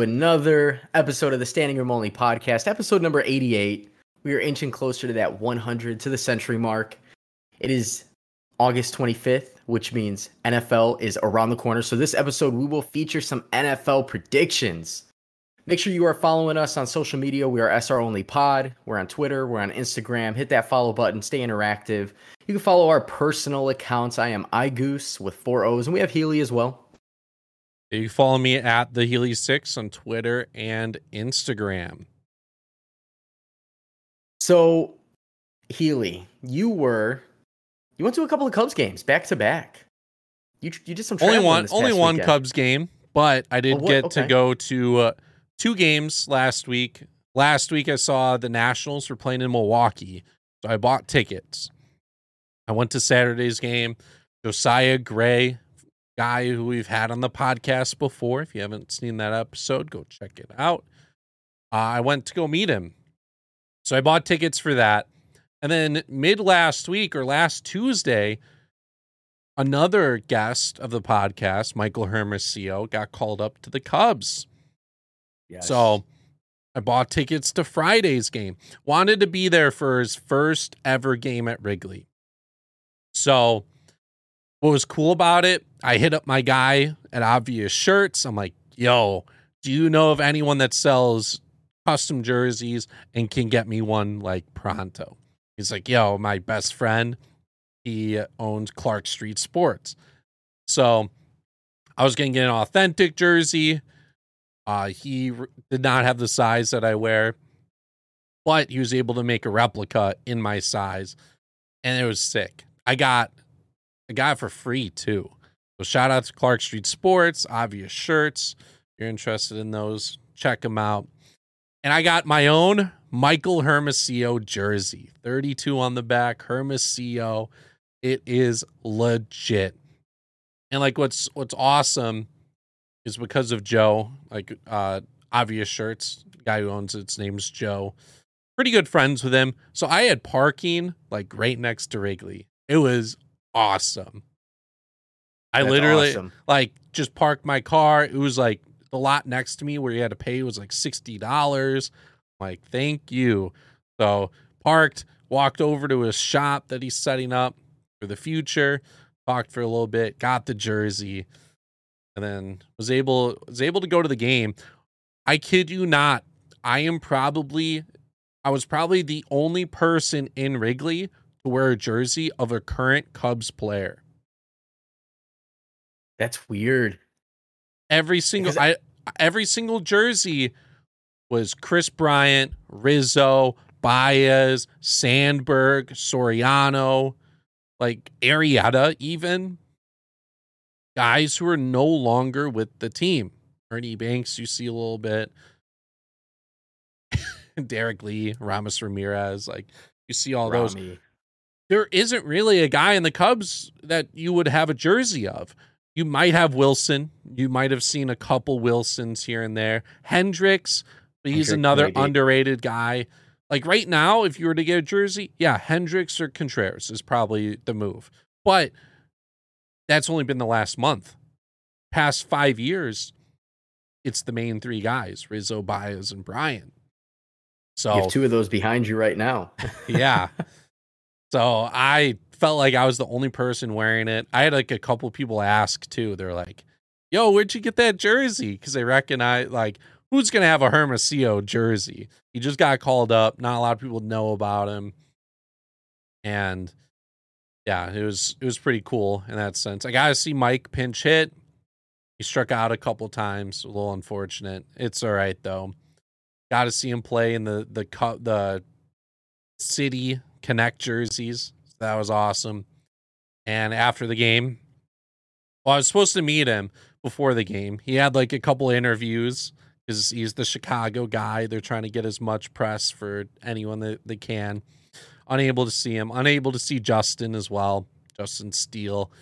another episode of the Standing Room Only podcast, episode number 88. We are inching closer to that 100 to the century mark. It is August 25th, which means NFL is around the corner. So, this episode, we will feature some NFL predictions. Make sure you are following us on social media. We are SR Only Pod. We're on Twitter. We're on Instagram. Hit that follow button. Stay interactive. You can follow our personal accounts. I am iGoose with four O's, and we have Healy as well. You can follow me at the Healy Six on Twitter and Instagram. So, Healy, you were you went to a couple of Cubs games back to back. You you did some only one only one weekend. Cubs game, but I did Oh, get okay. to go to uh, two games last week. Last week I saw the Nationals were playing in Milwaukee, so I bought tickets. I went to Saturday's game. Josiah Gray, guy who we've had on the podcast before. If you haven't seen that episode, go check it out. Uh, I went to go meet him. So I bought tickets for that. And then mid last week or last Tuesday, another guest of the podcast, Michael Hermosillo, got called up to the Cubs. Yes. So I bought tickets to Friday's game. Wanted to be there for his first ever game at Wrigley. So what was cool about it, I hit up my guy at Obvious Shirts. I'm like, yo, do you know of anyone that sells custom jerseys and can get me one like pronto? He's like, yo, my best friend, he owns Clark Street Sports. So I was going to get an authentic jersey. Uh, he did not have the size that I wear, but he was able to make a replica in my size, and it was sick. I got, I got for free too. So shout out to Clark Street Sports, obvious shirts. If you're interested in those, check them out. And I got my own Michael Hermosillo jersey, 32 on the back, Hermosillo. It is legit. And like what's what's awesome is because of Joe, like uh obvious shirts, guy who owns its name's Joe. Pretty good friends with him. So I had parking like right next to Wrigley. It was awesome. I That's literally awesome. like just parked my car. It was like the lot next to me where you had to pay was like sixty dollars. Like, thank you. So parked, walked over to his shop that he's setting up for the future, talked for a little bit, got the jersey, and then was able was able to go to the game. I kid you not, I am probably I was probably the only person in Wrigley to wear a jersey of a current Cubs player. That's weird. every single Because- I every single jersey was Kris Bryant, Rizzo, Baez, Sandberg, Soriano, like Arrieta, even guys who are no longer with the team. Ernie Banks, you see a little bit. Derrek Lee, Aramis Ramirez, like you see all those Rami. There isn't really a guy in the Cubs that you would have a jersey of. You might have Wilson. You might have seen a couple Wilsons here and there. Hendricks, but he's Hendrick, another maybe. underrated guy. Like right now, if you were to get a jersey, yeah, Hendricks or Contreras is probably the move. But that's only been the last month. Past five years, it's the main three guys Rizzo, Baez, and Bryant. So You have two of those behind you right now. yeah. So I felt like I was the only person wearing it. I had like a couple people ask too. They're like, "Yo, where'd you get that jersey?" Because they recognize like who's gonna have a Hermosillo jersey. He just got called up. Not a lot of people know about him, and yeah, it was it was pretty cool in that sense. I got to see Mike pinch hit. He struck out a couple times. A little unfortunate. It's all right though. Got to see him play in the the cu- the city connect jerseys. That was awesome. And after the game, well, I was supposed to meet him before the game. He had like a couple interviews because he's the Chicago guy. They're trying to get as much press for anyone that they can. Unable to see him, unable to see Justin as well, Justin Steele.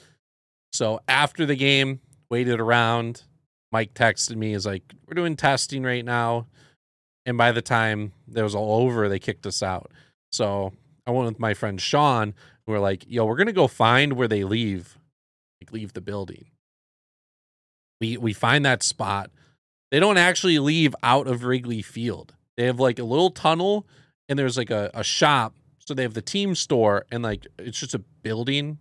So after the game, waited around. Mike texted me, is like, We're doing testing right now. And by the time that was all over, they kicked us out. So I went with my friend Sean, who were like, yo, we're gonna go find where they leave, like leave the building. We we find that spot. they don't actually leave out of Wrigley Field. They have like a little tunnel and there's like a, a shop. So they have the team store and like it's just a building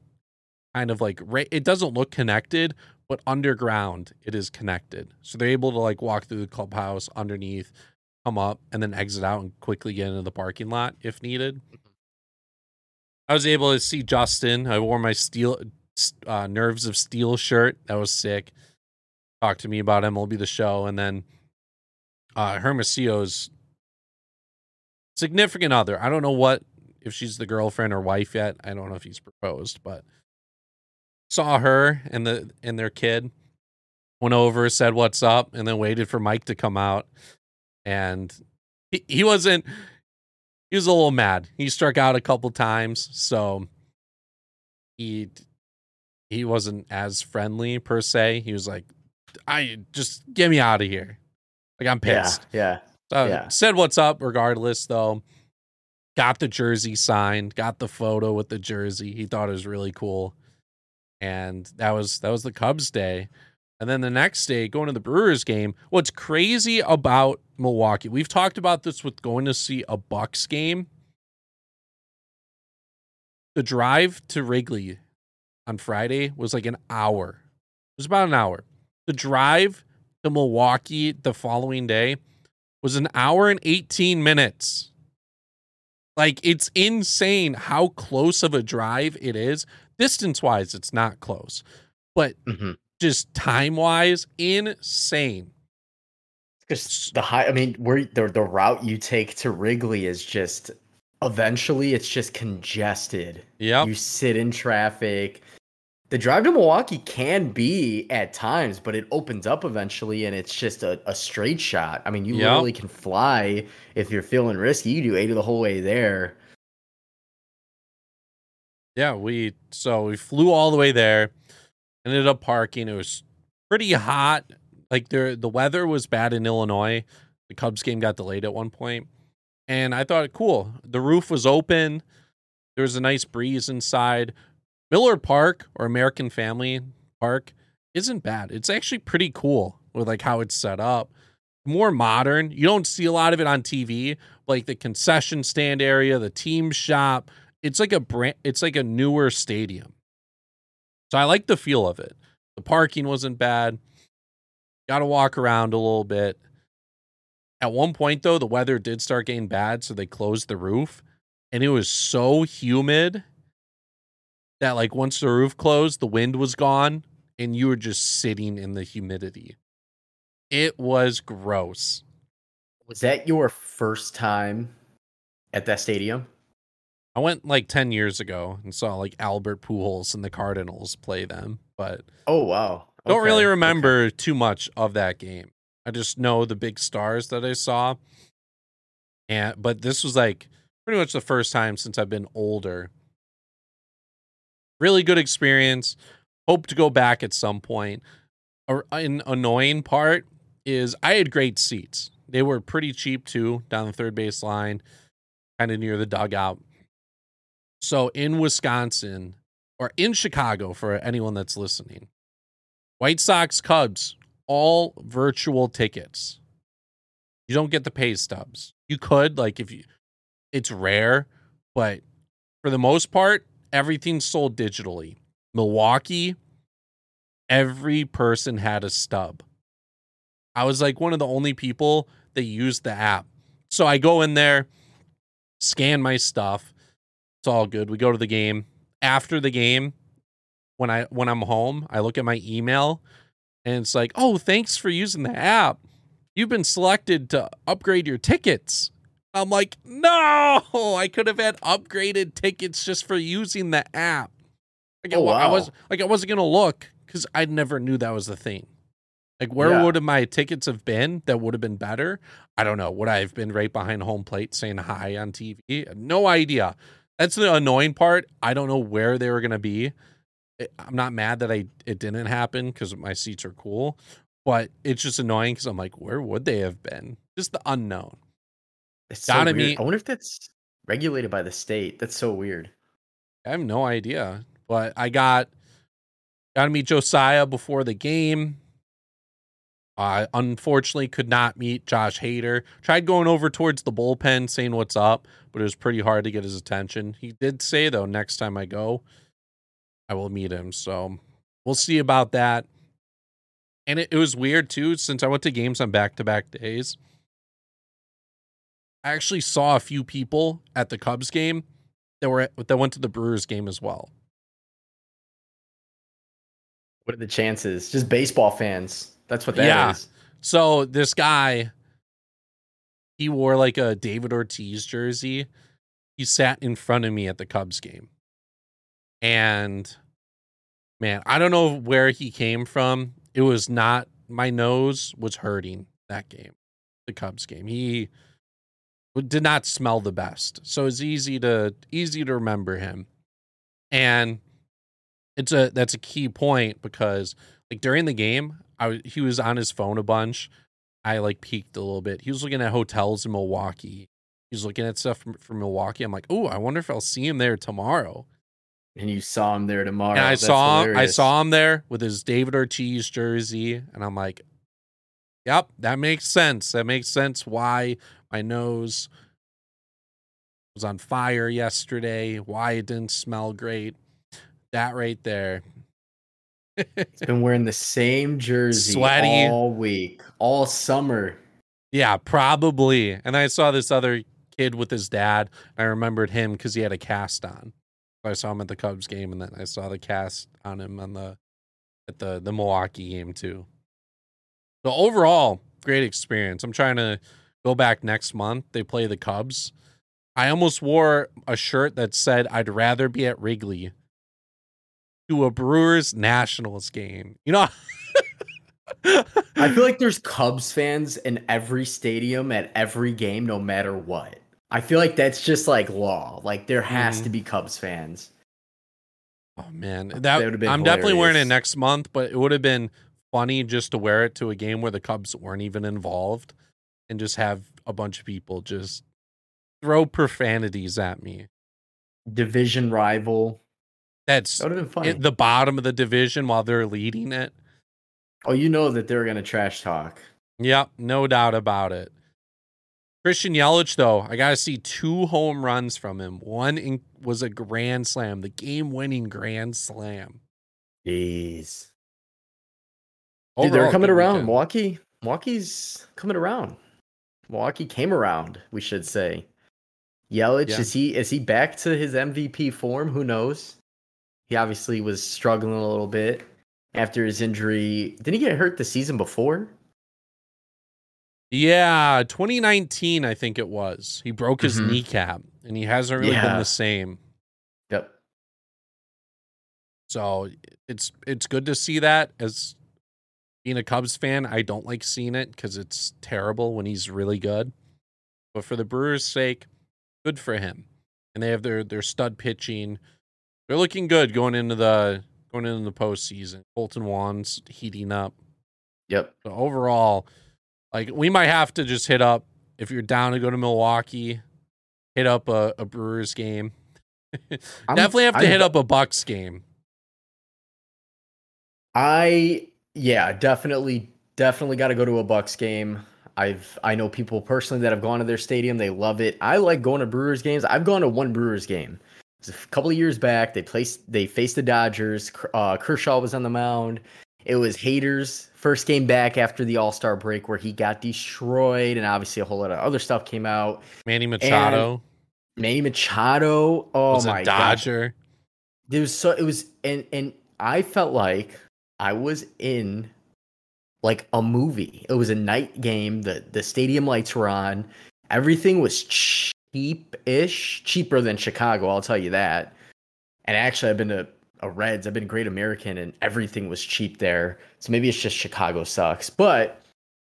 kind of like right it doesn't look connected, but underground it is connected. So they're able to like walk through the clubhouse underneath, come up, and then exit out and quickly get into the parking lot if needed. I was able to see Justin. I wore my steel uh, nerves of steel shirt. That was sick. Talk to me about MLB the show, and then uh, Hermosillo's significant other. I don't know what if she's the girlfriend or wife yet. I don't know if he's proposed, but saw her and the and their kid. Went over, said what's up, and then waited for Mike to come out. And he, he wasn't he was a little mad. He struck out a couple times, so he he wasn't as friendly per se. He was like, "I just get me out of here." Like I'm pissed. Yeah, yeah. So yeah. Said what's up, regardless though. Got the jersey signed. Got the photo with the jersey. He thought it was really cool, and that was that was the Cubs day. And then the next day, going to the Brewers game. What's crazy about Milwaukee? We've talked about this with going to see a Bucks game. The drive to Wrigley on Friday was like an hour. It was about an hour. The drive to Milwaukee the following day was an hour and 18 minutes. Like it's insane how close of a drive it is. Distance wise, it's not close, but mm-hmm. Just time wise, insane. Because the high, I mean, where the the route you take to Wrigley is just eventually it's just congested. Yeah, you sit in traffic the drive to Milwaukee can be at times, but it opens up eventually and it's just a, a straight shot. I mean, you yep. literally can fly if you're feeling risky. You do 80 the whole way there. Yeah, we so we flew all the way there, ended up parking. It was pretty hot. Like there the weather was bad in Illinois. The Cubs game got delayed at one point. And I thought, cool. The roof was open. There was a nice breeze inside Miller Park or American Family Park isn't bad. It's actually pretty cool with like how it's set up. More modern. You don't see a lot of it on TV, like the concession stand area, the team shop. It's like a brand it's like a newer stadium. So I like the feel of it. The parking wasn't bad. Got to walk around a little bit. At one point though, the weather did start getting bad, so they closed the roof and it was so humid that like once the roof closed, the wind was gone and you were just sitting in the humidity. It was gross. Was that your first time at that stadium? I went like 10 years ago and saw like Albert Pujols and the Cardinals play them, but Oh wow. Okay. Don't really remember okay. too much of that game. I just know the big stars that I saw. And but this was like pretty much the first time since I've been older really good experience. Hope to go back at some point. An annoying part is I had great seats. They were pretty cheap too, down the third base line, kind of near the dugout. So in Wisconsin or in Chicago, for anyone that's listening, White Sox, Cubs, all virtual tickets. You don't get the pay stubs. You could, like, if you, it's rare, but for the most part, everything's sold digitally. Milwaukee, every person had a stub. I was like one of the only people that used the app. So I go in there, scan my stuff. It's all good. We go to the game. After the game, when I when I'm home, I look at my email and it's like, "Oh, thanks for using the app. You've been selected to upgrade your tickets." I'm like, no, I could have had upgraded tickets just for using the app. Like, oh, I, wow. I was like, I wasn't gonna look because I never knew that was the thing. Like, where yeah. would my tickets have been that would have been better? I don't know. Would I have been right behind home plate saying hi on TV? No idea. That's the annoying part. I don't know where they were gonna be. I'm not mad that I it didn't happen because my seats are cool, but it's just annoying because I'm like, where would they have been? Just the unknown. It's Gotta so meet. I wonder if that's regulated by the state. That's so weird. I have no idea, but I got got to meet Josiah before the game. I unfortunately could not meet Josh Hader. Tried going over towards the bullpen saying what's up, but it was pretty hard to get his attention. He did say though, next time I go, I will meet him. So we'll see about that. And it, it was weird too, since I went to games on back to back days. I actually saw a few people at the Cubs game that were at, that went to the Brewers game as well. What are the chances? Just baseball fans. That's what that Yeah. is. So this guy, he wore like a David Ortiz jersey. He sat in front of me at the Cubs game. And man, I don't know where he came from. It was not my nose was hurting that game, the Cubs game. He did not smell the best. So it's easy to easy to remember him. And it's a that's a key point because like during the game, I was, he was on his phone a bunch. I like peeked a little bit. He was looking at hotels in Milwaukee. He was looking at stuff from, from Milwaukee. I'm like, oh, I wonder if I'll see him there tomorrow. And you saw him there tomorrow. and I That's saw him, I saw him there with his David Ortiz jersey, and I'm like, yep, that makes sense. That makes sense why my nose was on fire yesterday. Why it didn't smell great. That right there. He's been wearing the same jersey Sweaty. all week, all summer. Yeah, probably. And I saw this other kid with his dad. I remembered him because he had a cast on. I saw him at the Cubs game, and then I saw the cast on him on the at the the Milwaukee game too. So overall, great experience. I'm trying to go back next month. They play the Cubs. I almost wore a shirt that said I'd rather be at Wrigley to a Brewers Nationals game. You know, I feel like there's Cubs fans in every stadium at every game, no matter what. I feel like that's just like law. Like there has Mhm. to be Cubs fans. Oh man, that, That would've been I'm definitely wearing it next month, but it would have been funny just to wear it to a game where the Cubs weren't even involved, and just have a bunch of people just throw profanities at me. Division rival. That's That would have been funny. the bottom of the division while they're leading it. Oh, you know that they're gonna trash talk. Yep, no doubt about it. Christian Yelich, though, I gotta see two home runs from him. One in, was a grand slam, the game-winning grand slam. Jeez. Dude, Overall, they're coming around. weekend. Milwaukee. Milwaukee's coming around. Milwaukee came around, we should say. Yelich, Yeah. is he is he back to his MVP form? Who knows? He obviously was struggling a little bit after his injury. Didn't he get hurt the season before? Yeah, 2019, I think it was. He broke his Mhm. kneecap, and he hasn't really been the same. Yep. So it's it's good to see that. As being a Cubs fan, I don't like seeing it because it's terrible when he's really good. But for the Brewers' sake, good for him. And they have their their stud pitching. They're looking good going into the going into the postseason. Kolten Wong's heating up. Yep. So overall, like we might have to just hit up if you're down to go to Milwaukee, hit up a, a Brewers game. Definitely have to I'm- hit up a Bucks game. I yeah, definitely definitely got to go to a Bucks game. I've I know people personally that have gone to their stadium. They love it. I like going to Brewers games. I've gone to one Brewers game. Was a couple of years back. They placed they faced the Dodgers. Uh, Kershaw was on the mound. It was Hader's first game back after the All Star break where he got destroyed, and obviously a whole lot of other stuff came out. Manny Machado Manny Machado. Oh was my a god, Dodger. it was so it was and and I felt like I was in like a movie. It was a night game. The the stadium lights were on. Everything was cheap-ish, cheaper than Chicago, I'll tell you that. And actually I've been to a Reds, I've been Great American and everything was cheap there. So maybe it's just Chicago sucks. But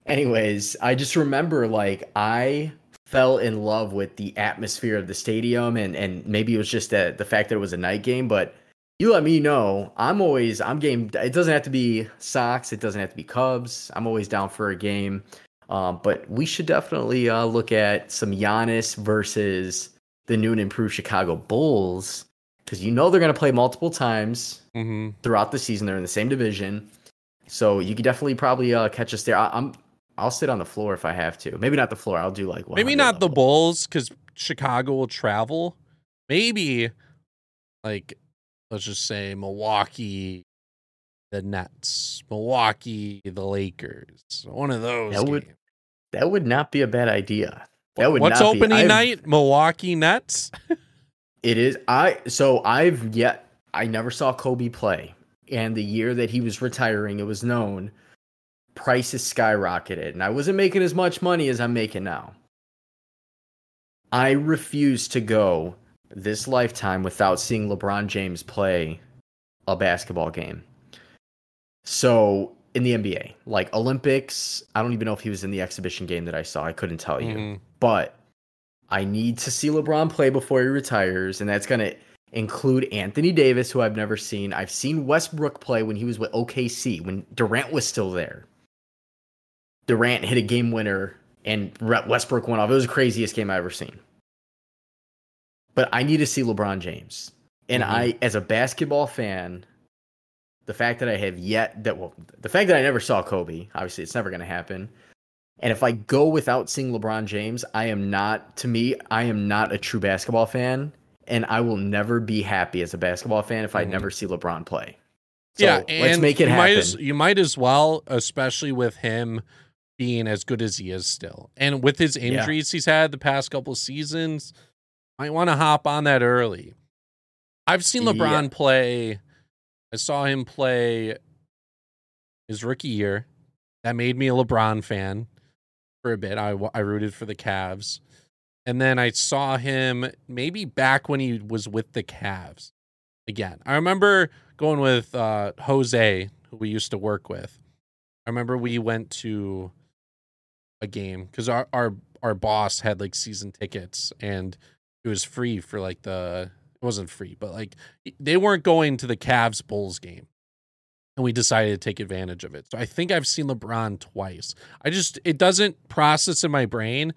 anyways, I just remember like I fell in love with the atmosphere of the stadium and and maybe it was just that the fact that it was a night game but you let me know i'm always i'm game it doesn't have to be sox it doesn't have to be cubs i'm always down for a game um, but we should definitely uh, look at some Giannis versus the new and improved chicago bulls because you know they're going to play multiple times hmm throughout the season they're in the same division So you could definitely probably uh, catch us there. I, I'm I'll sit on the floor if I have to. Maybe not the floor. I'll do like maybe not level. the Bulls because Chicago will travel. Maybe like let's just say Milwaukee, the Nets, Milwaukee, the Lakers. One of those. That would that would not be a bad idea. That would What's opening be, night? Milwaukee Nets. it is. I so I've yet I never saw Kobe play, and the year that he was retiring, it was known prices skyrocketed, and I wasn't making as much money as I'm making now. I refuse to go this lifetime without seeing LeBron James play a basketball game. So in the NBA, like Olympics, I don't even know if he was in the exhibition game that I saw. I couldn't tell you. Mm-hmm. But I need to see LeBron play before he retires, and that's going to include Anthony Davis, who I've never seen. I've seen Westbrook play when he was with OKC, when Durant was still there. Durant hit a game winner and Westbrook went off. It was the craziest game I ever seen. But I need to see LeBron James. And mm-hmm. I, as a basketball fan, the fact that I have yet that well, the fact that I never saw Kobe, obviously it's never going to happen. And if I go without seeing LeBron James, I am not to me, I am not a true basketball fan and I will never be happy as a basketball fan if I mm-hmm. never see LeBron play. So yeah, let's make it you happen. Might as, you might as well, especially with him being as good as he is still. And with his injuries yeah. he's had the past couple seasons, might want to hop on that early. I've seen LeBron yeah. play I saw him play his rookie year. That made me a LeBron fan for a bit. I, I rooted for the Cavs. And then I saw him maybe back when he was with the Cavs again. I remember going with uh, Jose, who we used to work with. I remember we went to a game because our, our our boss had like season tickets and it was free for like the it wasn't free, but like they weren't going to the Cavs Bulls game. And we decided to take advantage of it. So I think I've seen LeBron twice. I just it doesn't process in my brain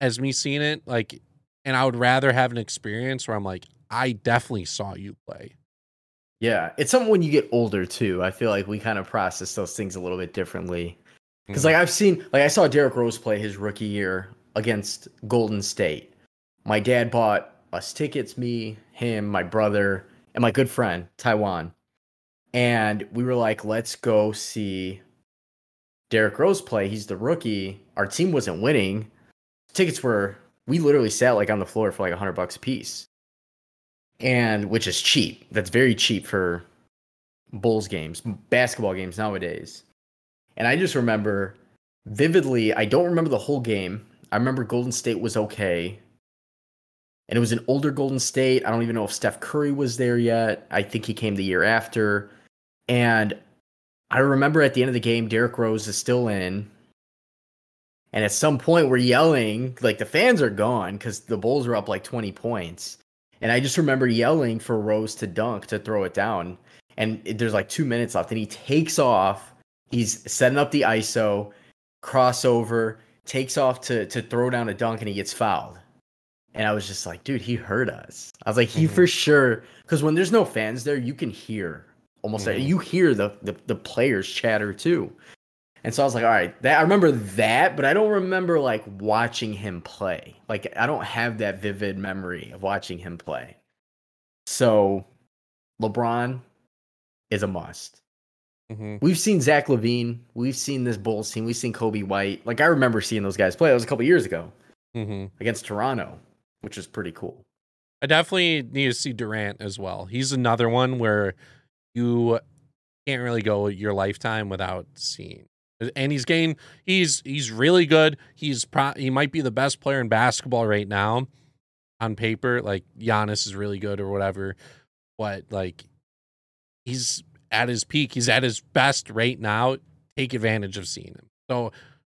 as me seeing it like and I would rather have an experience where I'm like I definitely saw you play. Yeah, it's something when you get older too. I feel like we kind of process those things a little bit differently. Because mm-hmm. like I've seen, like I saw Derrick Rose play his rookie year against Golden State. My dad bought tickets, me, him, my brother, and my good friend, Taiwan. And we were like, let's go see Derrick Rose play. He's the rookie. Our team wasn't winning. Tickets were, we literally sat like on the floor for like a hundred bucks a piece. And which is cheap. That's very cheap for Bulls games, basketball games nowadays. And I just remember vividly, I don't remember the whole game. I remember Golden State was okay and it was an older Golden State. I don't even know if Steph Curry was there yet. I think he came the year after. And I remember at the end of the game, Derrick Rose is still in. And at some point, we're yelling, like the fans are gone because the Bulls are up like 20 points. And I just remember yelling for Rose to dunk, to throw it down. And there's like two minutes left. And he takes off. He's setting up the ISO, crossover, takes off to, to throw down a dunk, and he gets fouled. And I was just like, dude, he heard us. I was like, he mm-hmm. for sure. Because when there's no fans there, you can hear almost mm-hmm. you hear the, the the players chatter too. And so I was like, all right, that I remember that, but I don't remember like watching him play. Like I don't have that vivid memory of watching him play. So LeBron is a must. Mm-hmm. We've seen Zach LaVine, We've seen this Bulls team. We've seen Coby White. Like I remember seeing those guys play. That was a couple years ago mm-hmm. against Toronto which is pretty cool. I definitely need to see Durant as well. He's another one where you can't really go your lifetime without seeing. And he's getting he's he's really good. He's pro, he might be the best player in basketball right now on paper. Like Giannis is really good or whatever. But like he's at his peak. He's at his best right now. Take advantage of seeing him. So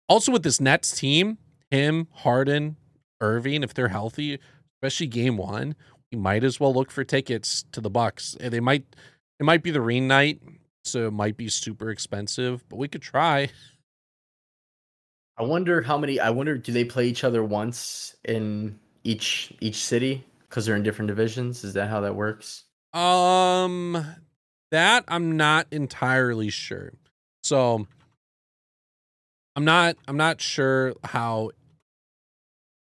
also with this Nets team, him, Harden, Irving, if they're healthy, especially game one, we might as well look for tickets to the Bucks. They might it might be the rain night, so it might be super expensive, but we could try. I wonder how many I wonder do they play each other once in each each city because they're in different divisions? Is that how that works? Um that I'm not entirely sure. So I'm not I'm not sure how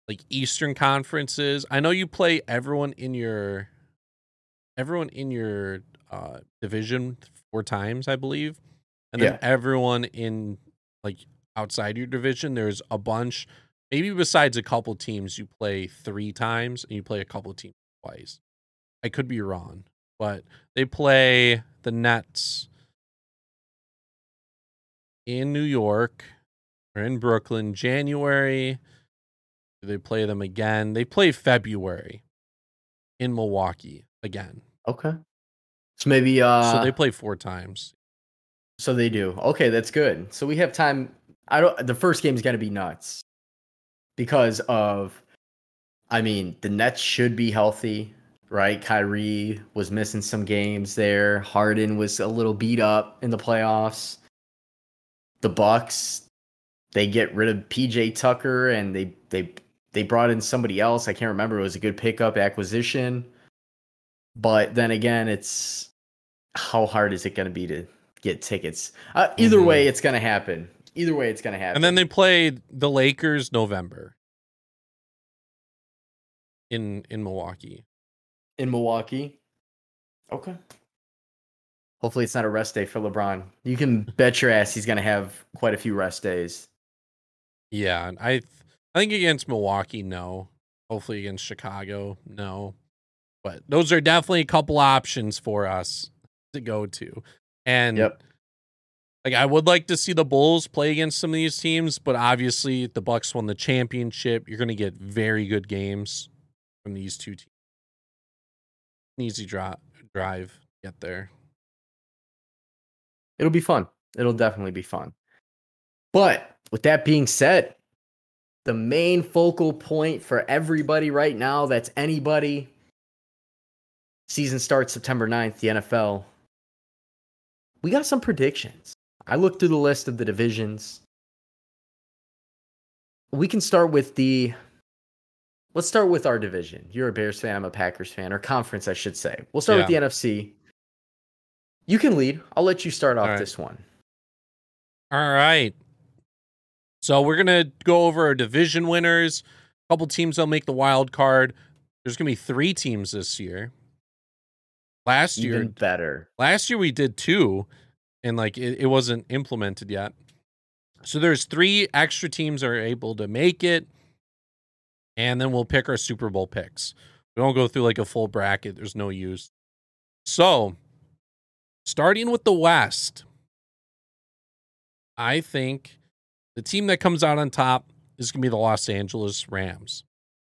like Eastern conferences. I know you play everyone in your everyone in your uh division four times, I believe. And then Yeah. everyone in like outside your division, there's a bunch. Maybe besides a couple teams, you play three times and you play a couple teams twice. I could be wrong, but they play the Nets in New York or in Brooklyn January. They play them again. They play February in Milwaukee again. Okay. So maybe uh so they play four times. so they do. Okay, that's good. So we have time I don't the first game is going to be nuts because of I mean, the Nets should be healthy, right? Kyrie was missing some games there. Harden was a little beat up in the playoffs. The Bucks they get rid of PJ Tucker and they they they brought in somebody else. I can't remember. It was a good pickup acquisition. But then again, it's how hard is it going to be to get tickets? Uh, either Mhm. way, it's going to happen. Either way, it's going to happen. And then they play the Lakers November in in Milwaukee. in Milwaukee. Okay. Hopefully, it's not a rest day for LeBron. You can bet your ass he's going to have quite a few rest days. Yeah, and I I think against Milwaukee, no. Hopefully against Chicago, no. But those are definitely a couple options for us to go to. And Yep. like I would like to see the Bulls play against some of these teams, but obviously the Bucks won the championship. You're going to get very good games from these two teams. An easy dri- drive get there. It'll be fun. It'll definitely be fun. But with that being said, the main focal point for everybody right now, that's anybody, season starts September 9th, the NFL. We got some predictions. I looked through the list of the divisions. We can start with the. Let's start with our division. You're a Bears fan, I'm a Packers fan, or conference, I should say. We'll start with the NFC. You can lead. I'll let you start off right. this one. All right. So we're gonna go over our division winners. A couple teams that'll make the wild card. There's gonna be three teams this year. Last Even year, better. last year we did two, and like it, it wasn't implemented yet. So there's three extra teams that are able to make it, and then we'll pick our Super Bowl picks. We won't go through like a full bracket. There's no use. So, starting with the West, I think the team that comes out on top is going to be the Los Angeles Rams.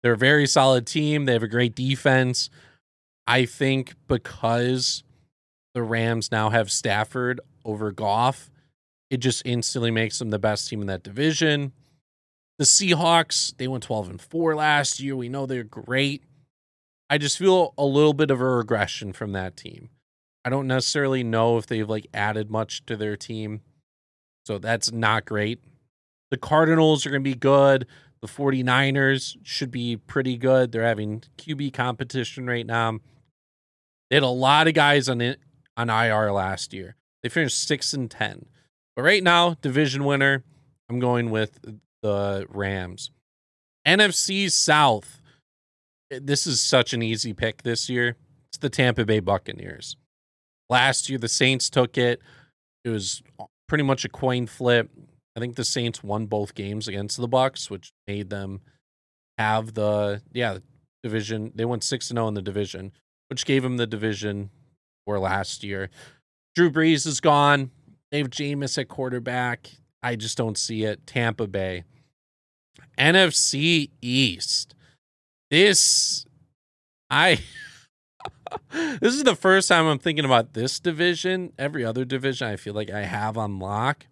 They're a very solid team. They have a great defense. I think because the Rams now have Stafford over Goff, it just instantly makes them the best team in that division. The Seahawks, they went 12 and 4 last year. We know they're great. I just feel a little bit of a regression from that team. I don't necessarily know if they've like added much to their team. So that's not great. The Cardinals are going to be good. The 49ers should be pretty good. They're having QB competition right now. They had a lot of guys on it on IR last year. They finished 6 and 10. But right now, division winner, I'm going with the Rams. NFC South. This is such an easy pick this year. It's the Tampa Bay Buccaneers. Last year the Saints took it. It was pretty much a coin flip. I think the Saints won both games against the Bucs, which made them have the yeah division. They went six and zero in the division, which gave them the division for last year. Drew Brees is gone. They have Jameis at quarterback. I just don't see it. Tampa Bay, NFC East. This I. this is the first time I'm thinking about this division. Every other division, I feel like I have on lock.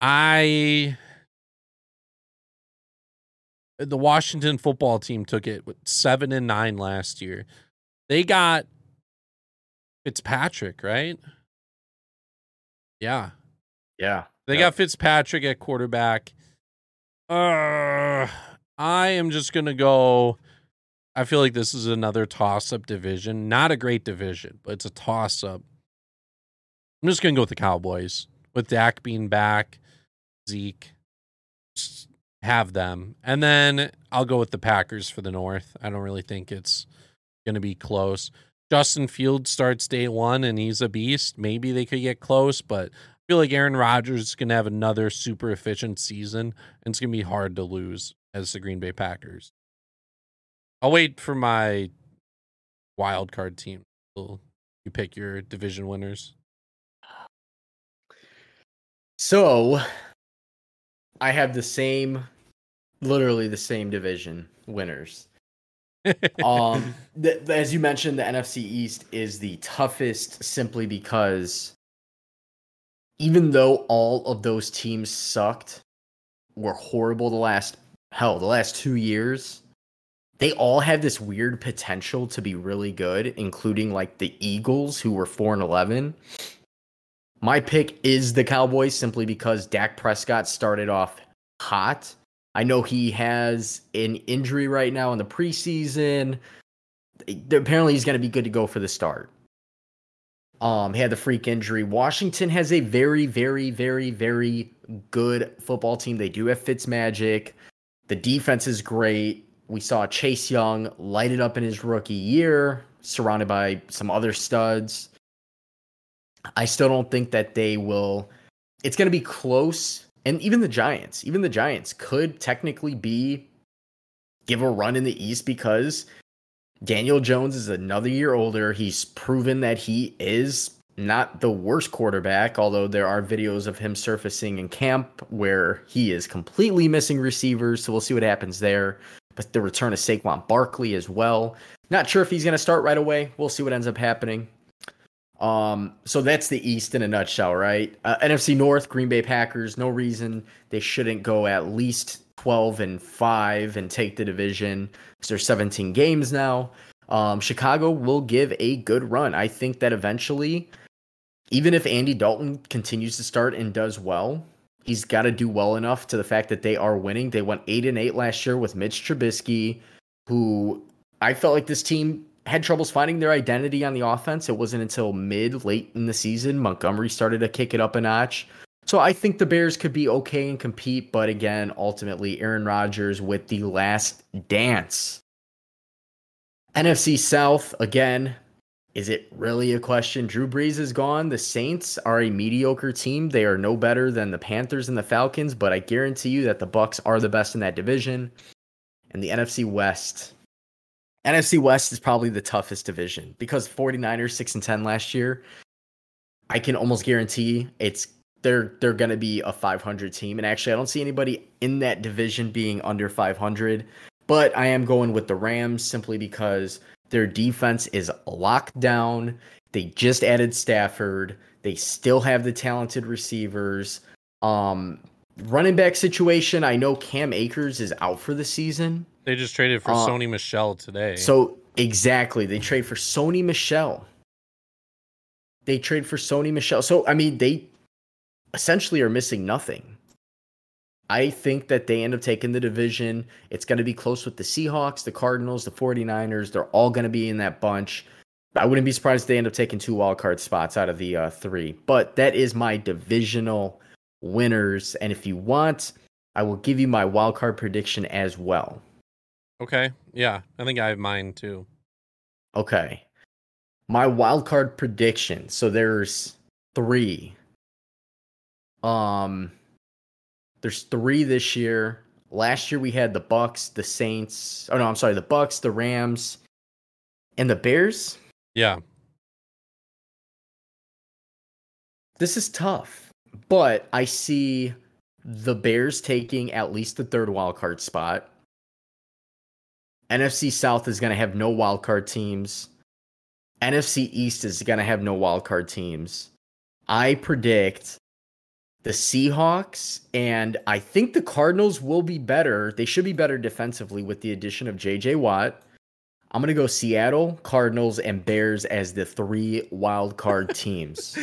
I the Washington football team took it with seven and nine last year. They got Fitzpatrick, right? Yeah, Yeah. they Yep. got Fitzpatrick at quarterback. Uh, I am just gonna go. I feel like this is another toss-up division. Not a great division, but it's a toss-up. I'm just gonna go with the Cowboys with Dak being back, Zeke. Have them, and then I'll go with the Packers for the North. I don't really think it's gonna be close. Justin Fields starts day one and he's a beast. Maybe they could get close, but I feel like Aaron Rodgers is gonna have another super efficient season, and it's gonna be hard to lose as the Green Bay Packers. I'll wait for my wild card team. You pick your division winners. So I have the same, literally the same division winners. um, as you mentioned, the NFC East is the toughest simply because even though all of those teams sucked, were horrible the last hell the last two years, they all have this weird potential to be really good, including like the Eagles, who were four and eleven. My pick is the Cowboys simply because Dak Prescott started off hot. I know he has an injury right now in the preseason. Apparently, he's going to be good to go for the start. Um, he had the freak injury. Washington has a very, very, very, very good football team. They do have Fitzmagic. The defense is great. We saw Chase Young light it up in his rookie year, surrounded by some other studs. I still don't think that they will. It's going to be close. And even the Giants, even the Giants could technically be give a run in the East because Daniel Jones is another year older. He's proven that he is not the worst quarterback, although there are videos of him surfacing in camp where he is completely missing receivers. So we'll see what happens there. But the return of Saquon Barkley as well. Not sure if he's going to start right away. We'll see what ends up happening. Um, so that's the East in a nutshell, right? Uh, NFC North, Green Bay Packers. No reason they shouldn't go at least 12 and 5 and take the division because there's 17 games now. Um, Chicago will give a good run. I think that eventually, even if Andy Dalton continues to start and does well, he's got to do well enough to the fact that they are winning. They went 8 and 8 last year with Mitch Trubisky, who I felt like this team had troubles finding their identity on the offense. It wasn't until mid late in the season Montgomery started to kick it up a notch. So I think the Bears could be okay and compete, but again, ultimately Aaron Rodgers with the last dance. NFC South again, is it really a question? Drew Brees is gone. The Saints are a mediocre team. They are no better than the Panthers and the Falcons, but I guarantee you that the Bucs are the best in that division. And the NFC West, NFC West is probably the toughest division because 49ers 6 and 10 last year. I can almost guarantee it's they're they're going to be a 500 team and actually I don't see anybody in that division being under 500, but I am going with the Rams simply because their defense is locked down. They just added Stafford. They still have the talented receivers. Um running back situation, I know Cam Akers is out for the season. They just traded for uh, Sony Michel today. So exactly, they trade for Sony Michel. They trade for Sony Michel. So I mean, they essentially are missing nothing. I think that they end up taking the division. It's going to be close with the Seahawks, the Cardinals, the 49ers. They're all going to be in that bunch. I wouldn't be surprised if they end up taking two wild card spots out of the uh, three. But that is my divisional winners. And if you want, I will give you my wild card prediction as well. Okay. Yeah. I think I have mine too. Okay. My wild card prediction. So there's three. Um there's three this year. Last year we had the Bucs, the Saints. Oh no, I'm sorry, the Bucs, the Rams, and the Bears. Yeah. This is tough, but I see the Bears taking at least the third wild card spot. NFC South is going to have no wild card teams. NFC East is going to have no wild card teams. I predict the Seahawks and I think the Cardinals will be better. They should be better defensively with the addition of JJ Watt. I'm going to go Seattle, Cardinals and Bears as the three wild card teams.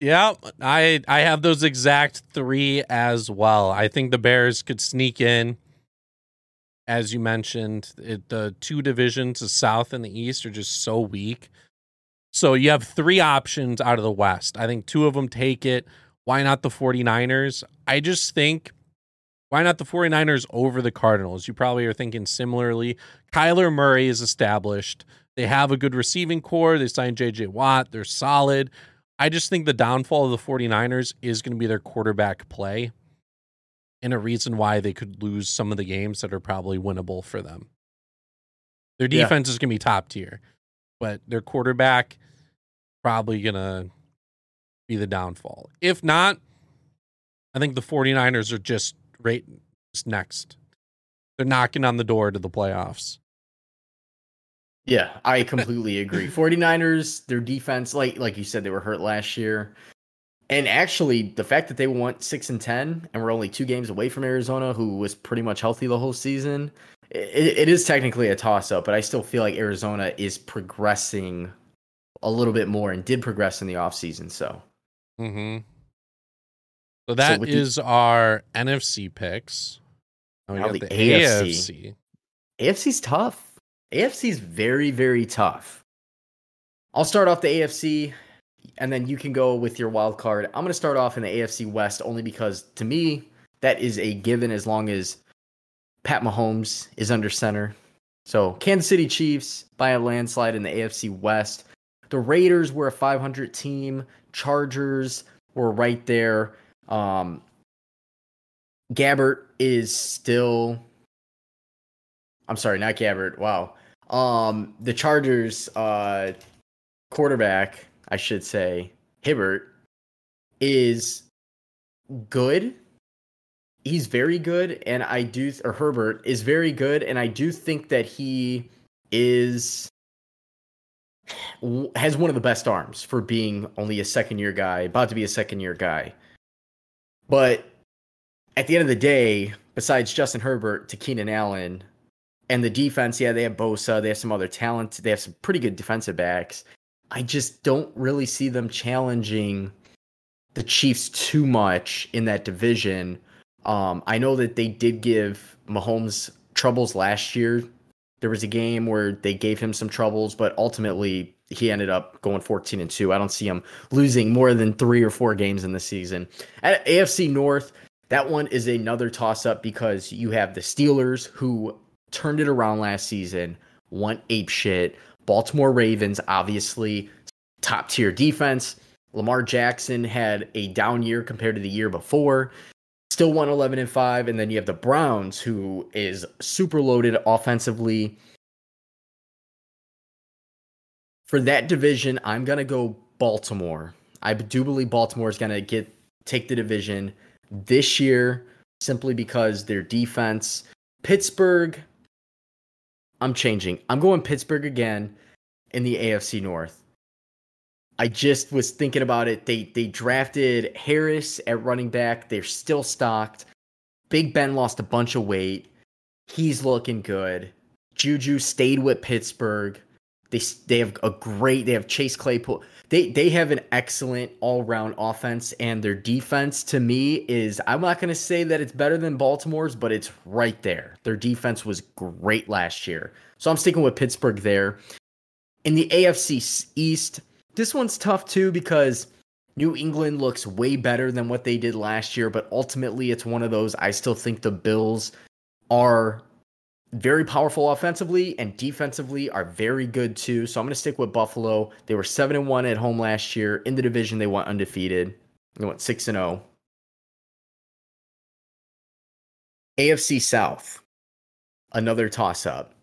yeah, I I have those exact 3 as well. I think the Bears could sneak in as you mentioned, it, the two divisions, the South and the East, are just so weak. So you have three options out of the West. I think two of them take it. Why not the 49ers? I just think why not the 49ers over the Cardinals? You probably are thinking similarly. Kyler Murray is established. They have a good receiving corps. They signed JJ Watt. They're solid. I just think the downfall of the 49ers is going to be their quarterback play and a reason why they could lose some of the games that are probably winnable for them. Their defense yeah. is going to be top tier, but their quarterback probably going to be the downfall. If not, I think the 49ers are just right next. They're knocking on the door to the playoffs. Yeah, I completely agree. 49ers, their defense, like like you said, they were hurt last year. And actually, the fact that they went six and ten and we're only two games away from Arizona, who was pretty much healthy the whole season, it, it is technically a toss up. But I still feel like Arizona is progressing a little bit more and did progress in the offseason. So, mm-hmm. so that so is the, our NFC picks. Now we got the, the AFC. AFC. AFC's tough. AFC's very, very tough. I'll start off the AFC and then you can go with your wild card. I'm going to start off in the AFC West only because to me, that is a given as long as Pat Mahomes is under center. So, Kansas City Chiefs by a landslide in the AFC West. The Raiders were a 500 team. Chargers were right there. Um, Gabbert is still. I'm sorry, not Gabbert. Wow. Um, the Chargers uh, quarterback, I should say, Hibbert, is good. He's very good, and I do, or Herbert is very good, and I do think that he is has one of the best arms for being only a second year guy, about to be a second year guy. But at the end of the day, besides Justin Herbert to Keenan Allen, and the defense, yeah, they have Bosa, they have some other talent, they have some pretty good defensive backs. I just don't really see them challenging the Chiefs too much in that division. Um, I know that they did give Mahomes troubles last year. There was a game where they gave him some troubles, but ultimately he ended up going 14 and 2. I don't see him losing more than 3 or 4 games in the season. At AFC North, that one is another toss up because you have the Steelers who turned it around last season, went ape shit. Baltimore Ravens, obviously, top tier defense. Lamar Jackson had a down year compared to the year before. Still won 11 and 5. And then you have the Browns, who is super loaded offensively. For that division, I'm going to go Baltimore. I do believe Baltimore is going to get take the division this year simply because their defense. Pittsburgh, I'm changing. I'm going Pittsburgh again in the AFC North. I just was thinking about it. They they drafted Harris at running back. They're still stocked. Big Ben lost a bunch of weight. He's looking good. Juju stayed with Pittsburgh. They they have a great. They have Chase Claypool. They they have an excellent all round offense, and their defense to me is. I'm not going to say that it's better than Baltimore's, but it's right there. Their defense was great last year, so I'm sticking with Pittsburgh there. In the AFC East, this one's tough too because New England looks way better than what they did last year, but ultimately it's one of those. I still think the Bills are very powerful offensively and defensively are very good too. So I'm going to stick with Buffalo. They were 7 and 1 at home last year. In the division they went undefeated. They went 6 and 0. AFC South. Another toss up.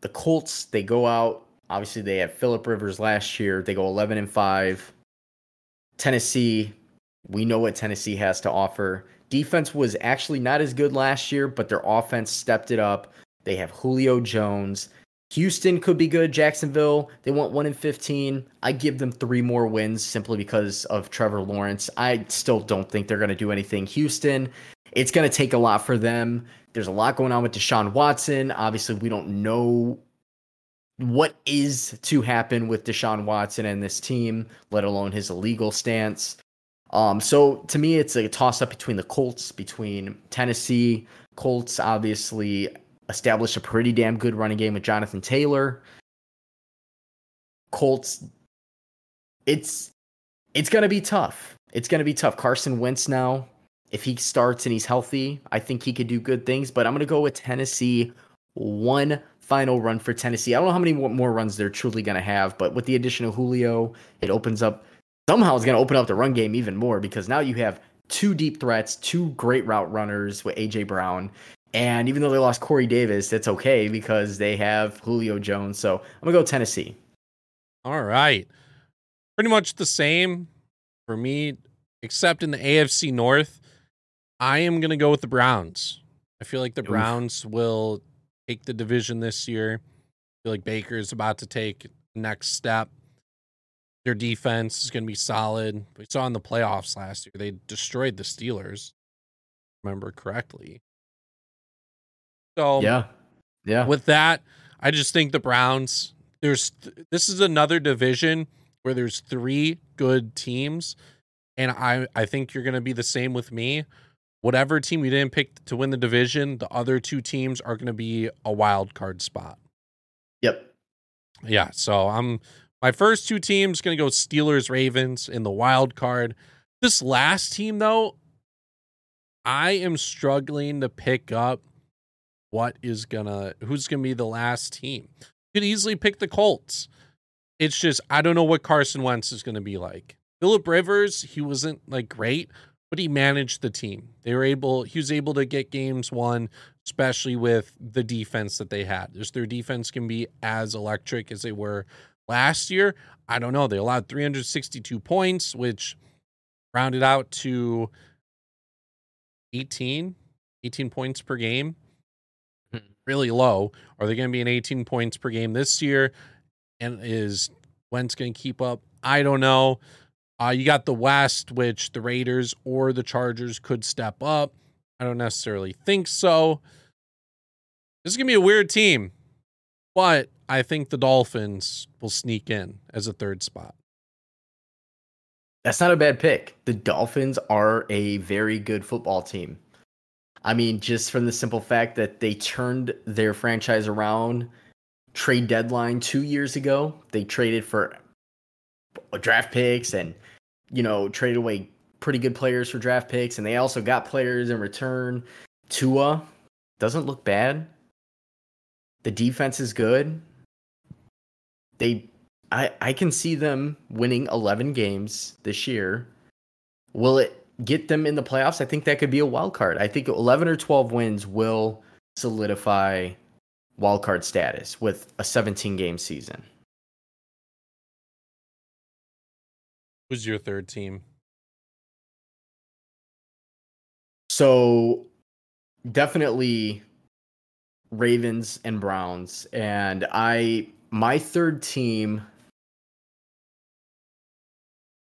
The Colts, they go out. Obviously they had Philip Rivers last year. They go 11 and 5. Tennessee, we know what Tennessee has to offer. Defense was actually not as good last year, but their offense stepped it up. They have Julio Jones. Houston could be good. Jacksonville, they want 1 in 15. I give them three more wins simply because of Trevor Lawrence. I still don't think they're going to do anything. Houston, it's going to take a lot for them. There's a lot going on with Deshaun Watson. Obviously, we don't know what is to happen with Deshaun Watson and this team, let alone his illegal stance. Um, so to me, it's a toss up between the Colts, between Tennessee. Colts obviously established a pretty damn good running game with Jonathan Taylor. Colts it's it's gonna be tough. It's gonna be tough. Carson Wentz now, if he starts and he's healthy, I think he could do good things. But I'm gonna go with Tennessee. One final run for Tennessee. I don't know how many more runs they're truly gonna have, but with the addition of Julio, it opens up. Somehow, it's gonna open up the run game even more because now you have two deep threats, two great route runners with AJ Brown. And even though they lost Corey Davis, that's okay because they have Julio Jones. So I'm gonna go Tennessee. All right. Pretty much the same for me, except in the AFC North. I am gonna go with the Browns. I feel like the Oof. Browns will take the division this year. I feel like Baker is about to take next step. Their defense is going to be solid. We saw in the playoffs last year, they destroyed the Steelers. Remember correctly. So yeah, yeah. With that, I just think the Browns. There's this is another division where there's three good teams, and I I think you're going to be the same with me. Whatever team you didn't pick to win the division, the other two teams are going to be a wild card spot. Yep. Yeah. So I'm my first two teams going to go Steelers Ravens in the wild card. This last team though, I am struggling to pick up what is gonna who's gonna be the last team. You could easily pick the Colts. It's just I don't know what Carson Wentz is gonna be like. Philip Rivers, he wasn't like great, but he managed the team. They were able he was able to get games won, especially with the defense that they had. Just their defense can be as electric as they were Last year, I don't know. They allowed 362 points, which rounded out to 18, 18 points per game. Really low. Are they going to be an 18 points per game this year? And is Wentz going to keep up? I don't know. Uh, you got the West, which the Raiders or the Chargers could step up. I don't necessarily think so. This is going to be a weird team, but I think the Dolphins will sneak in as a third spot. That's not a bad pick. The Dolphins are a very good football team. I mean, just from the simple fact that they turned their franchise around trade deadline two years ago. They traded for draft picks and, you know, traded away pretty good players for draft picks. And they also got players in return. Tua doesn't look bad. The defense is good they I I can see them winning 11 games this year. Will it get them in the playoffs? I think that could be a wild card. I think 11 or 12 wins will solidify wild card status with a 17 game season. Who's your third team? So definitely Ravens and Browns and I my third team.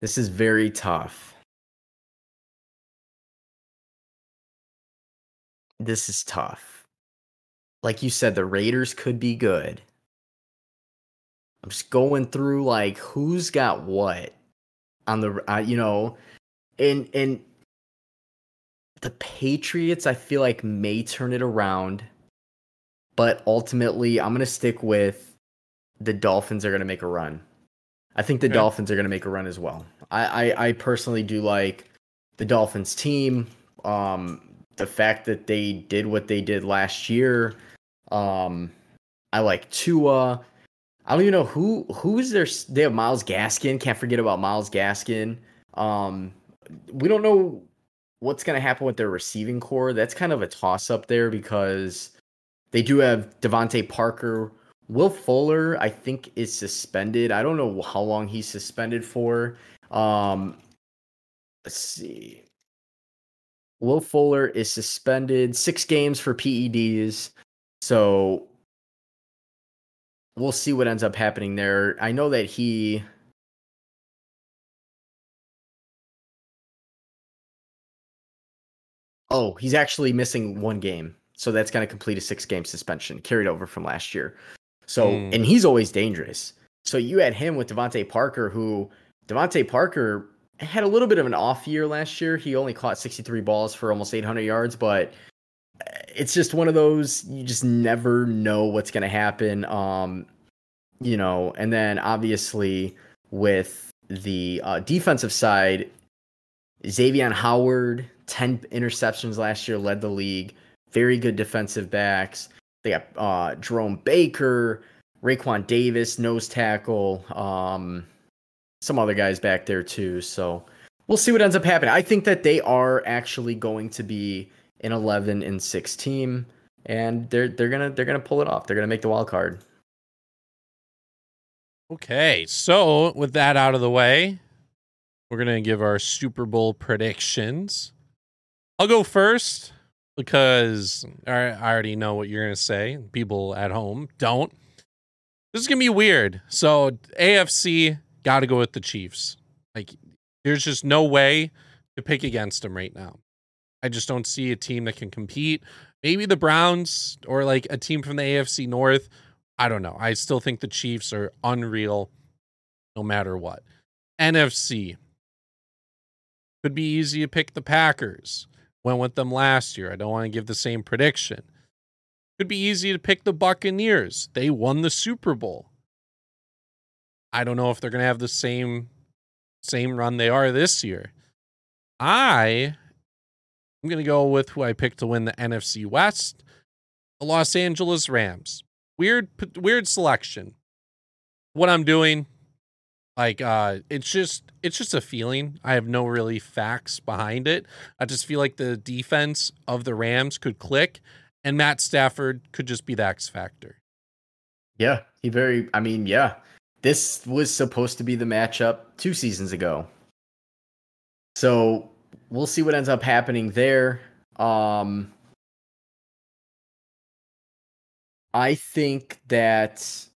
This is very tough. This is tough. Like you said, the Raiders could be good. I'm just going through like who's got what on the uh, you know, and and the Patriots I feel like may turn it around, but ultimately I'm gonna stick with the Dolphins are going to make a run. I think the okay. Dolphins are going to make a run as well. I, I, I personally do like the Dolphins team. Um, the fact that they did what they did last year. Um, I like Tua. I don't even know who who's their. They have Myles Gaskin. Can't forget about Myles Gaskin. Um, we don't know what's going to happen with their receiving corps. That's kind of a toss up there because they do have DeVante Parker, Will Fuller, I think, is suspended. I don't know how long he's suspended for. Um, let's see. Will Fuller is suspended six games for PEDs. So we'll see what ends up happening there. I know that he. Oh, he's actually missing one game. So that's going to complete a six game suspension carried over from last year. So, mm. and he's always dangerous. So you had him with DeVante Parker, who DeVante Parker had a little bit of an off year last year. He only caught 63 balls for almost 800 yards, but it's just one of those you just never know what's going to happen. Um, you know, and then obviously with the uh, defensive side, Xavier Howard, 10 interceptions last year, led the league. Very good defensive backs. They got uh, Jerome Baker, Raekwon Davis, nose tackle, um, some other guys back there too. So we'll see what ends up happening. I think that they are actually going to be an 11 and 6 team, and they're they're gonna they're gonna pull it off. They're gonna make the wild card. Okay, so with that out of the way, we're gonna give our Super Bowl predictions. I'll go first because I already know what you're gonna say. People at home don't. This is gonna be weird. So AFC got to go with the Chiefs. Like, there's just no way to pick against them right now. I just don't see a team that can compete. Maybe the Browns or like a team from the AFC North. I don't know. I still think the Chiefs are unreal no matter what. NFC could be easy to pick the Packers. Went with them last year. I don't want to give the same prediction. Could be easy to pick the Buccaneers. They won the Super Bowl. I don't know if they're going to have the same same run they are this year. I I'm going to go with who I picked to win the NFC West, the Los Angeles Rams. Weird weird selection. What I'm doing like uh it's just it's just a feeling. I have no really facts behind it. I just feel like the defense of the Rams could click and Matt Stafford could just be the X factor. Yeah, he very. I mean, yeah, this was supposed to be the matchup two seasons ago. So we'll see what ends up happening there. Um, I think that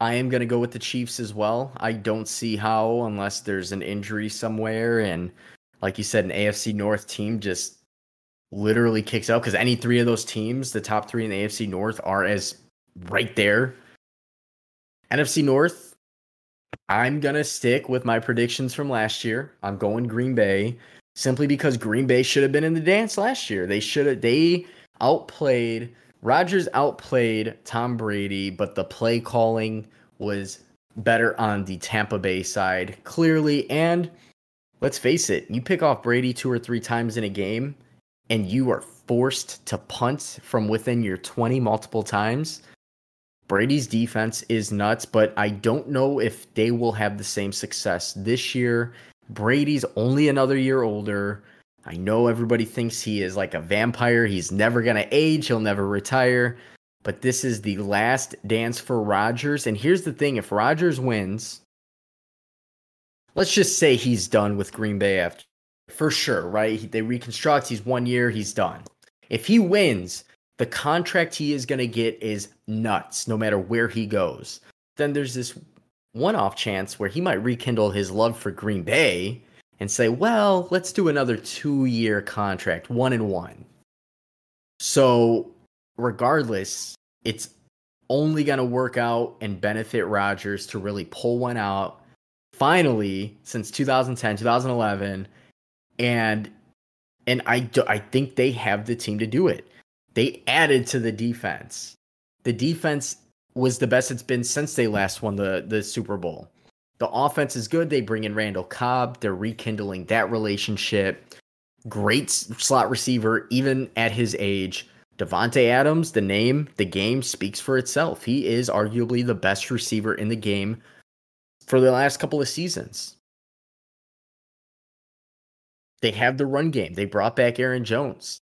I am going to go with the Chiefs as well. I don't see how, unless there's an injury somewhere. And like you said, an AFC North team just literally kicks out because any three of those teams, the top three in the AFC North, are as right there. NFC North, I'm gonna stick with my predictions from last year. I'm going Green Bay simply because Green Bay should have been in the dance last year. They should have they outplayed Rodgers outplayed Tom Brady, but the play calling was better on the Tampa Bay side, clearly. And let's face it, you pick off Brady two or three times in a game, and you are forced to punt from within your 20 multiple times, Brady's defense is nuts, but I don't know if they will have the same success this year. Brady's only another year older. I know everybody thinks he is like a vampire. He's never going to age, he'll never retire. But this is the last dance for Rodgers. And here's the thing if Rodgers wins, let's just say he's done with Green Bay after for sure, right? They reconstruct. He's one year. He's done. If he wins, the contract he is going to get is nuts, no matter where he goes. Then there's this one-off chance where he might rekindle his love for Green Bay and say, "Well, let's do another two-year contract, one and one." So, regardless, it's only going to work out and benefit Rodgers to really pull one out. Finally, since 2010, 2011, and and I do, I think they have the team to do it. They added to the defense. The defense was the best it's been since they last won the the Super Bowl. The offense is good. They bring in Randall Cobb. They're rekindling that relationship. Great slot receiver, even at his age. Davante Adams, the name, the game speaks for itself. He is arguably the best receiver in the game for the last couple of seasons. They have the run game. They brought back Aaron Jones.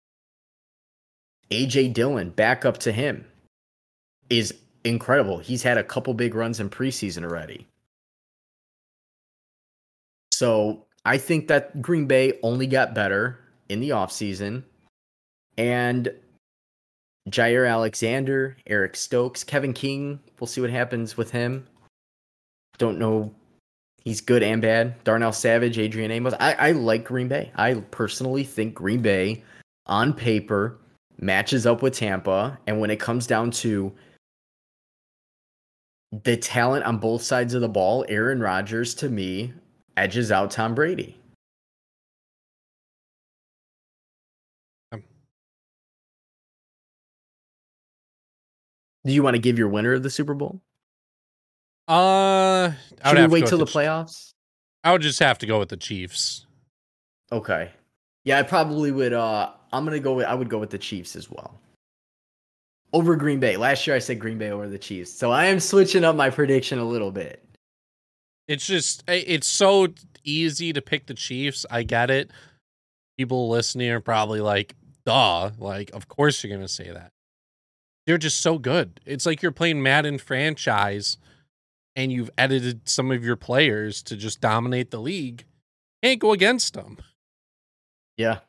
AJ Dillon, back up to him, is incredible. He's had a couple big runs in preseason already. So I think that Green Bay only got better in the offseason. And Jaire Alexander, Eric Stokes, Kevin King, we'll see what happens with him. Don't know He's good and bad. Darnell Savage, Adrian Amos. I, I like Green Bay. I personally think Green Bay, on paper, matches up with Tampa. And when it comes down to the talent on both sides of the ball, Aaron Rodgers, to me, edges out Tom Brady. Um. Do you want to give your winner of the Super Bowl? Uh, should we wait till the playoffs? I would just have to go with the Chiefs. Okay. Yeah, I probably would. Uh, I'm gonna go with. I would go with the Chiefs as well. Over Green Bay. Last year I said Green Bay over the Chiefs, so I am switching up my prediction a little bit. It's just it's so easy to pick the Chiefs. I get it. People listening are probably like, "Duh!" Like, of course you're gonna say that. They're just so good. It's like you're playing Madden franchise, and you've edited some of your players to just dominate the league. Can't go against them. Yeah.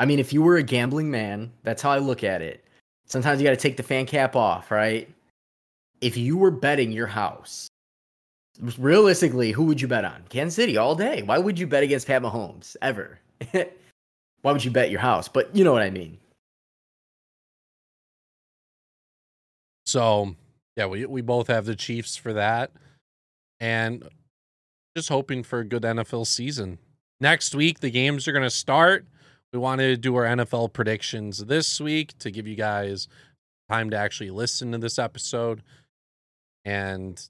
I mean, if you were a gambling man, that's how I look at it. Sometimes you got to take the fan cap off, right? If you were betting your house, realistically, who would you bet on? Kansas City all day. Why would you bet against Pat Mahomes ever? Why would you bet your house? But you know what I mean. So, yeah, we we both have the Chiefs for that. And just hoping for a good NFL season. Next week, the games are going to start. We wanted to do our NFL predictions this week to give you guys time to actually listen to this episode. And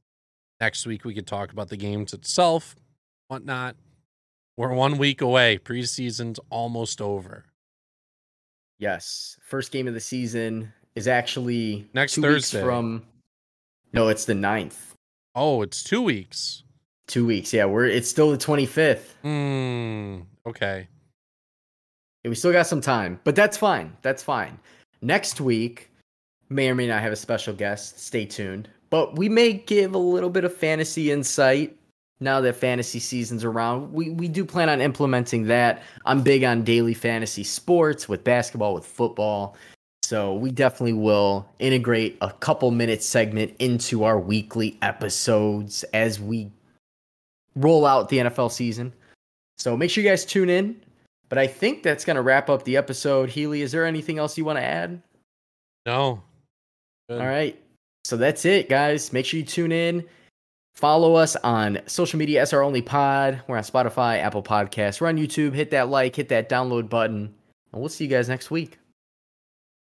next week, we could talk about the games itself, whatnot. We're one week away. Preseason's almost over. Yes. First game of the season is actually next Thursday. From no, it's the 9th. Oh, it's two weeks. Two weeks. Yeah, we're it's still the 25th. Hmm. Okay. We still got some time, but that's fine. That's fine. Next week may or may not have a special guest. Stay tuned. But we may give a little bit of fantasy insight now that fantasy season's around. We we do plan on implementing that. I'm big on daily fantasy sports with basketball, with football. So we definitely will integrate a couple minute segment into our weekly episodes as we roll out the NFL season. So make sure you guys tune in. But I think that's going to wrap up the episode. Healy, is there anything else you want to add? No. Good. All right. So that's it, guys. Make sure you tune in. Follow us on social media, SR Only Pod. We're on Spotify, Apple Podcasts. We're on YouTube. Hit that like, hit that download button. And we'll see you guys next week.